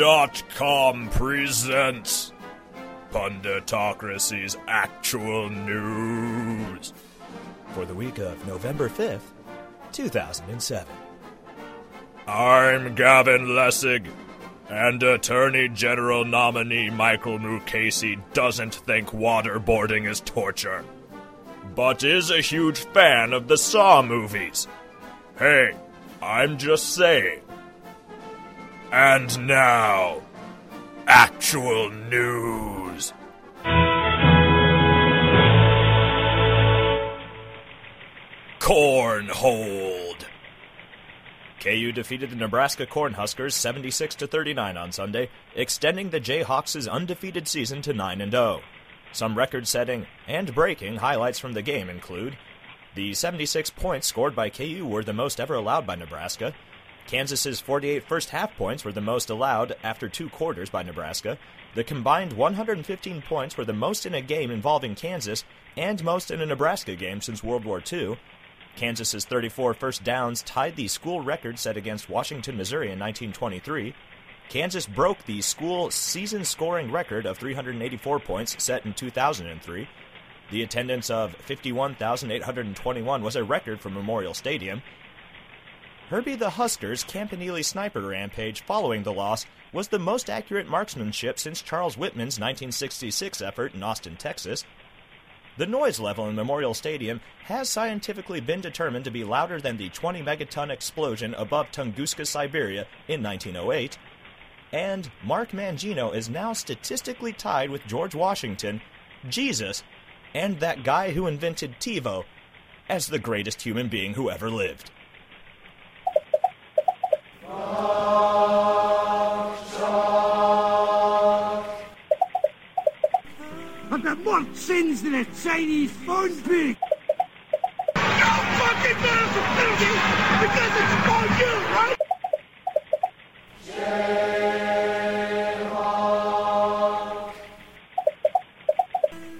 News.com presents Punditocracy's Actual News for the week of November 5th, 2007. I'm Gavin Lessig, and Attorney General nominee Michael Mukasey doesn't think waterboarding is torture, but is a huge fan of the Saw movies. Hey, I'm just saying. And now, actual news. Cornhold. KU defeated the Nebraska Cornhuskers 76 to 39 on Sunday, extending the Jayhawks' undefeated season to 9 and 0. Some record-setting and breaking highlights from the game include the 76 points scored by KU were the most ever allowed by Nebraska. Kansas's 48 first half points were the most allowed after two quarters by Nebraska. The combined 115 points were the most in a game involving Kansas and most in a Nebraska game since World War II. Kansas's 34 first downs tied the school record set against Washington, Missouri in 1923. Kansas broke the school season scoring record of 384 points set in 2003. The attendance of 51,821 was a record for Memorial Stadium. Herbie the Husker's Campanile sniper rampage following the loss was the most accurate marksmanship since Charles Whitman's 1966 effort in Austin, Texas. The noise level in Memorial Stadium has scientifically been determined to be louder than the 20 megaton explosion above Tunguska, Siberia in 1908. And Mark Mangino is now statistically tied with George Washington, Jesus, and that guy who invented TiVo as the greatest human being who ever lived. I've got more sins than a Chinese phone pig. No fucking penalty because it's about you, right?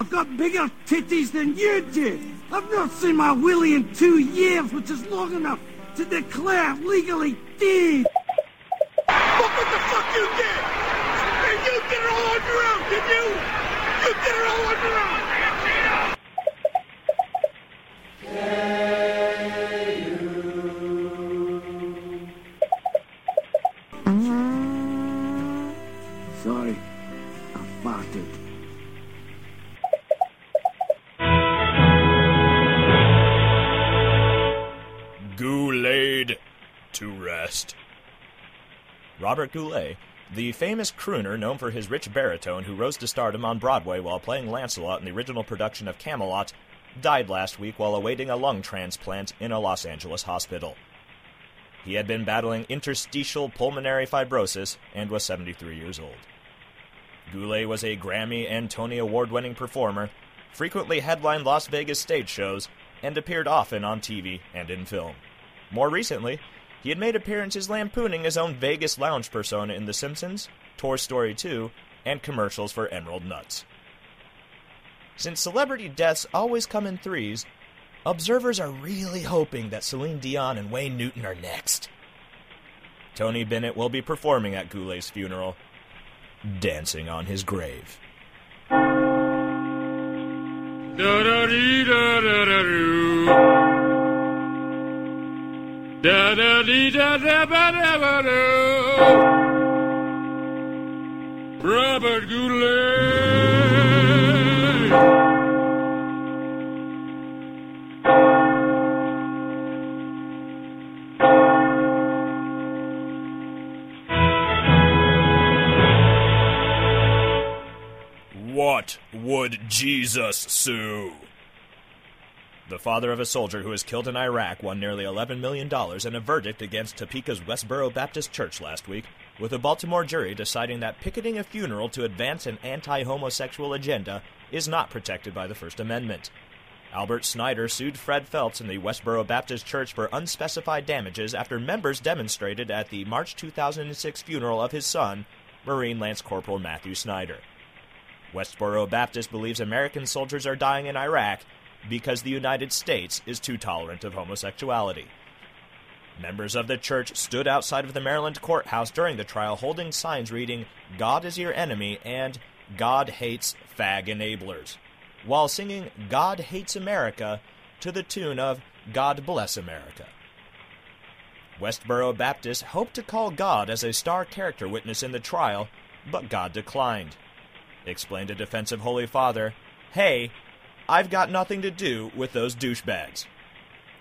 I've got bigger titties than you do. I've not seen my Willie in two years, which is long enough to declare legally dead. Look what the fuck you did! And you did it all on your own, did you? You did it all on your own! Sorry, I farted. Goulet to rest. Robert Goulet, the famous crooner known for his rich baritone who rose to stardom on Broadway while playing Lancelot in the original production of Camelot, died last week while awaiting a lung transplant in a Los Angeles hospital. He had been battling interstitial pulmonary fibrosis and was 73 years old. Goulet was a Grammy and Tony Award winning performer, frequently headlined Las Vegas stage shows, and appeared often on TV and in film. More recently, he had made appearances lampooning his own Vegas lounge persona in The Simpsons, Toy Story 2, and commercials for Emerald Nuts. Since celebrity deaths always come in threes, observers are really hoping that Celine Dion and Wayne Newton are next. Tony Bennett will be performing at Goulet's funeral, dancing on his grave. Da da dee da da dee da da ba da ba doo. Robert Goulet. What would Jesus sue? The father of a soldier who was killed in Iraq won nearly $11 million in a verdict against Topeka's Westboro Baptist Church last week, with a Baltimore jury deciding that picketing a funeral to advance an anti homosexual agenda is not protected by the First Amendment. Albert Snyder sued Fred Phelps and the Westboro Baptist Church for unspecified damages after members demonstrated at the March 2006 funeral of his son, Marine Lance Corporal Matthew Snyder. Westboro Baptist believes American soldiers are dying in Iraq because the United States is too tolerant of homosexuality. Members of the church stood outside of the Maryland courthouse during the trial holding signs reading, God is your enemy and God hates fag enablers, while singing God hates America to the tune of God bless America. Westboro Baptist hoped to call God as a star character witness in the trial, but God declined. Explained a defensive Holy Father, Hey, I've got nothing to do with those douchebags.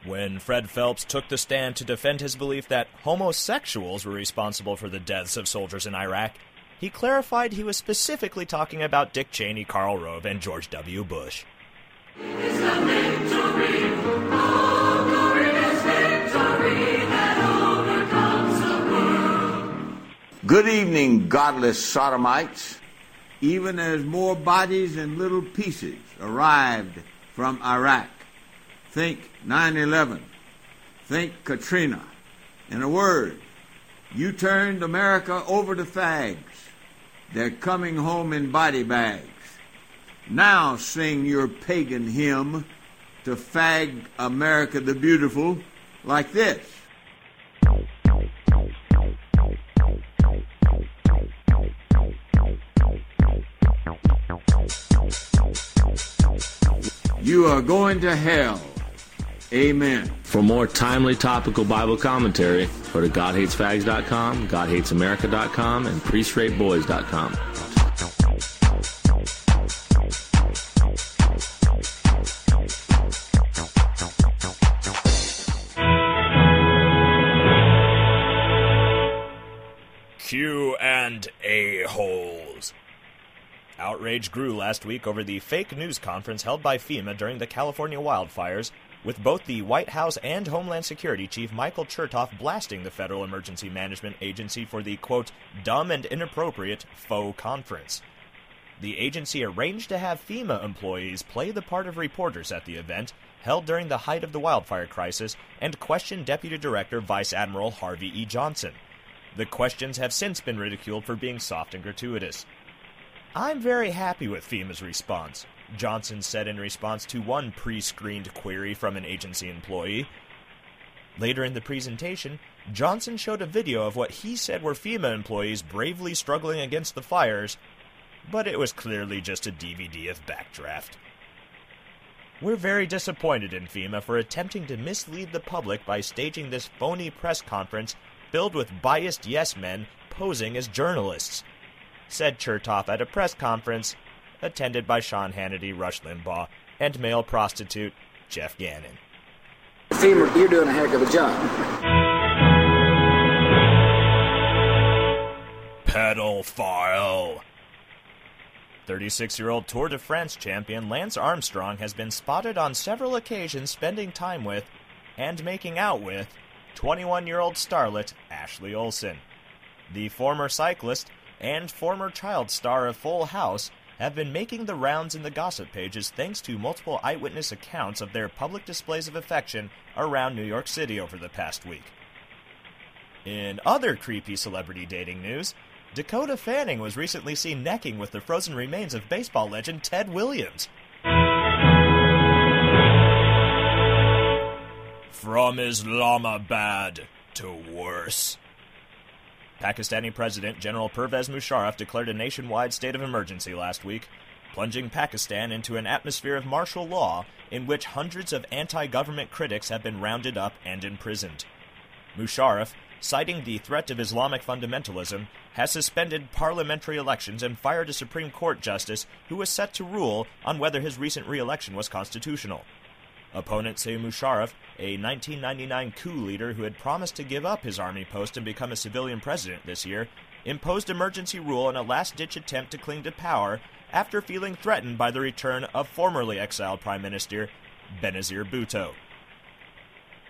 When Fred Phelps took the stand to defend his belief that homosexuals were responsible for the deaths of soldiers in Iraq, he clarified he was specifically talking about Dick Cheney, Karl Rove, and George W. Bush. Good evening, godless sodomites. Even as more bodies and little pieces arrived from Iraq. Think 9 11. Think Katrina. In a word, you turned America over to fags. They're coming home in body bags. Now sing your pagan hymn to fag America the Beautiful like this. You are going to hell. Amen. For more timely topical Bible commentary, go to GodHatesFags.com, GodHatesAmerica.com, and PriestRapeBoys.com. Q and a-holes. Outrage grew last week over the fake news conference held by FEMA during the California wildfires, with both the White House and Homeland Security Chief Michael Chertoff blasting the Federal Emergency Management Agency for the, quote, dumb and inappropriate faux conference. The agency arranged to have FEMA employees play the part of reporters at the event, held during the height of the wildfire crisis, and question Deputy Director Vice Admiral Harvey E. Johnson. The questions have since been ridiculed for being soft and gratuitous. I'm very happy with FEMA's response, Johnson said in response to one pre screened query from an agency employee. Later in the presentation, Johnson showed a video of what he said were FEMA employees bravely struggling against the fires, but it was clearly just a DVD of Backdraft. We're very disappointed in FEMA for attempting to mislead the public by staging this phony press conference filled with biased yes men posing as journalists, said Chertoff at a press conference attended by Sean Hannity, Rush Limbaugh, and male prostitute Jeff Gannon. FEMA, you're doing a heck of a job. Pedophile. 36 year old Tour de France champion Lance Armstrong has been spotted on several occasions spending time with and making out with 21 year old starlet Ashley Olsen. The former cyclist and former child star of Full House have been making the rounds in the gossip pages thanks to multiple eyewitness accounts of their public displays of affection around New York City over the past week. In other creepy celebrity dating news, Dakota Fanning was recently seen necking with the frozen remains of baseball legend Ted Williams. From Islamabad to worse. Pakistani President General Pervez Musharraf declared a nationwide state of emergency last week, plunging Pakistan into an atmosphere of martial law in which hundreds of anti government critics have been rounded up and imprisoned. Musharraf, citing the threat of Islamic fundamentalism, has suspended parliamentary elections and fired a Supreme Court justice who was set to rule on whether his recent re election was constitutional. Opponents say Musharraf, a 1999 coup leader who had promised to give up his army post and become a civilian president this year, imposed emergency rule in a last ditch attempt to cling to power after feeling threatened by the return of formerly exiled Prime Minister Benazir Bhutto.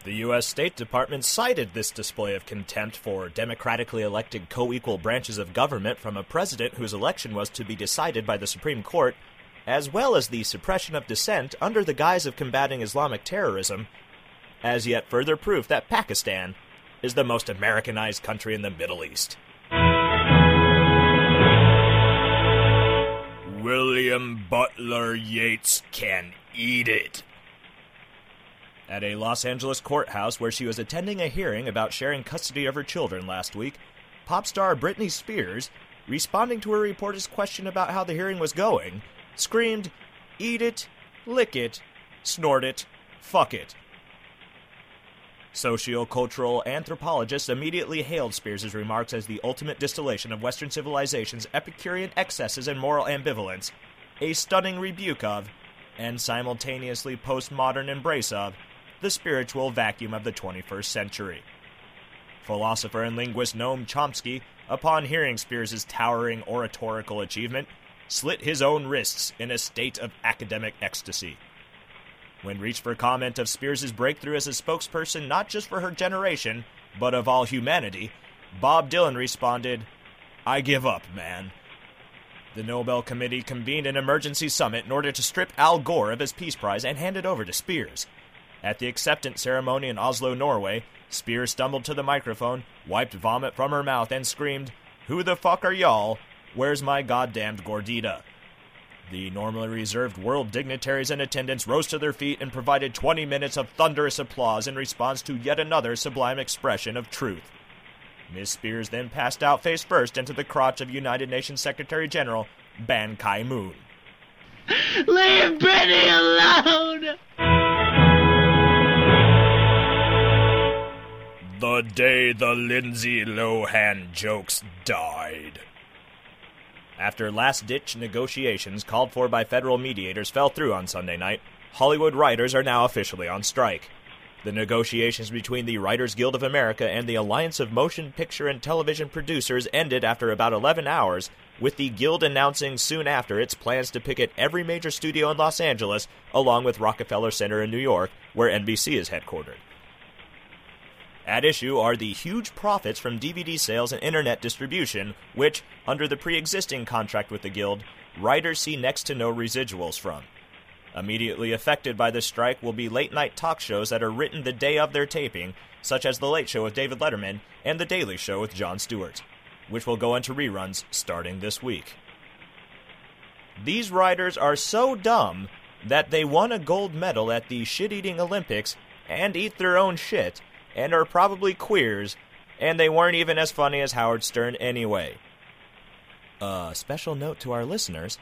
The U.S. State Department cited this display of contempt for democratically elected co equal branches of government from a president whose election was to be decided by the Supreme Court, as well as the suppression of dissent under the guise of combating Islamic terrorism, as yet further proof that Pakistan is the most Americanized country in the Middle East. William Butler Yeats can eat it. At a Los Angeles courthouse where she was attending a hearing about sharing custody of her children last week, pop star Britney Spears, responding to a reporter's question about how the hearing was going, screamed, Eat it, lick it, snort it, fuck it. Sociocultural anthropologists immediately hailed Spears' remarks as the ultimate distillation of Western civilization's Epicurean excesses and moral ambivalence, a stunning rebuke of, and simultaneously postmodern embrace of, the spiritual vacuum of the 21st century. Philosopher and linguist Noam Chomsky, upon hearing Spears' towering oratorical achievement, slit his own wrists in a state of academic ecstasy. When reached for comment of Spears' breakthrough as a spokesperson not just for her generation, but of all humanity, Bob Dylan responded, I give up, man. The Nobel Committee convened an emergency summit in order to strip Al Gore of his Peace Prize and hand it over to Spears. At the acceptance ceremony in Oslo, Norway, Spears stumbled to the microphone, wiped vomit from her mouth, and screamed, Who the fuck are y'all? Where's my goddamned gordita? The normally reserved world dignitaries in attendance rose to their feet and provided 20 minutes of thunderous applause in response to yet another sublime expression of truth. Miss Spears then passed out face first into the crotch of United Nations Secretary General Ban Ki moon. Leave Britney alone! The day the Lindsay Lohan jokes died. After last ditch negotiations called for by federal mediators fell through on Sunday night, Hollywood writers are now officially on strike. The negotiations between the Writers Guild of America and the Alliance of Motion Picture and Television Producers ended after about 11 hours, with the Guild announcing soon after its plans to picket every major studio in Los Angeles, along with Rockefeller Center in New York, where NBC is headquartered. At issue are the huge profits from DVD sales and internet distribution, which, under the pre existing contract with the Guild, writers see next to no residuals from. Immediately affected by the strike will be late night talk shows that are written the day of their taping, such as The Late Show with David Letterman and The Daily Show with Jon Stewart, which will go into reruns starting this week. These writers are so dumb that they won a gold medal at the shit eating Olympics and eat their own shit and are probably queers, and they weren't even as funny as Howard Stern anyway. A uh, special note to our listeners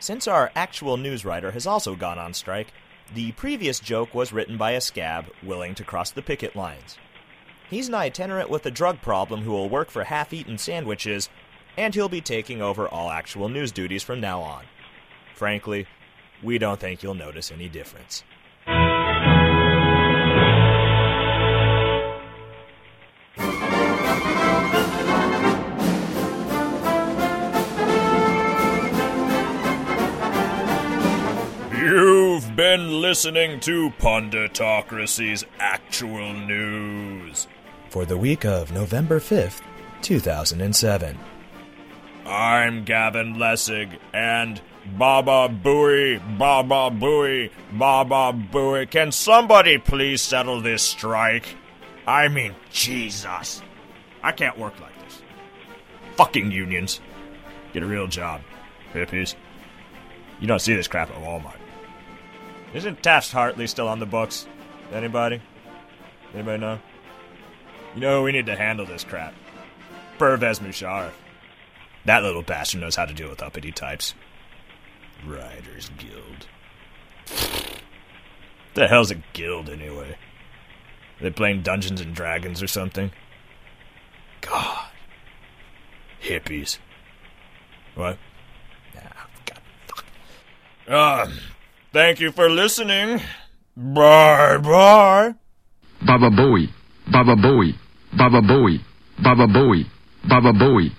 since our actual news writer has also gone on strike, the previous joke was written by a scab willing to cross the picket lines. He's an itinerant with a drug problem who will work for half eaten sandwiches, and he'll be taking over all actual news duties from now on. Frankly, we don't think you'll notice any difference. Listening to Punditocracy's Actual News. For the week of November 5th, 2007. I'm Gavin Lessig, and Baba Booey, Baba Booey, Baba Booey. Can somebody please settle this strike? I mean, Jesus. I can't work like this. Fucking unions. Get a real job, hippies. You don't see this crap at Walmart. Isn't Taft Hartley still on the books? Anybody? Anybody know? You know we need to handle this crap. Pervez Musharraf. That little bastard knows how to deal with uppity types. Writers Guild. the hell's a guild anyway? Are they playing Dungeons and Dragons or something? God. Hippies. What? Ah, God. Um. Thank you for listening. Bye bye. Baba Booey, Baba Booey, Baba Booey, Baba Booey, Baba Booey.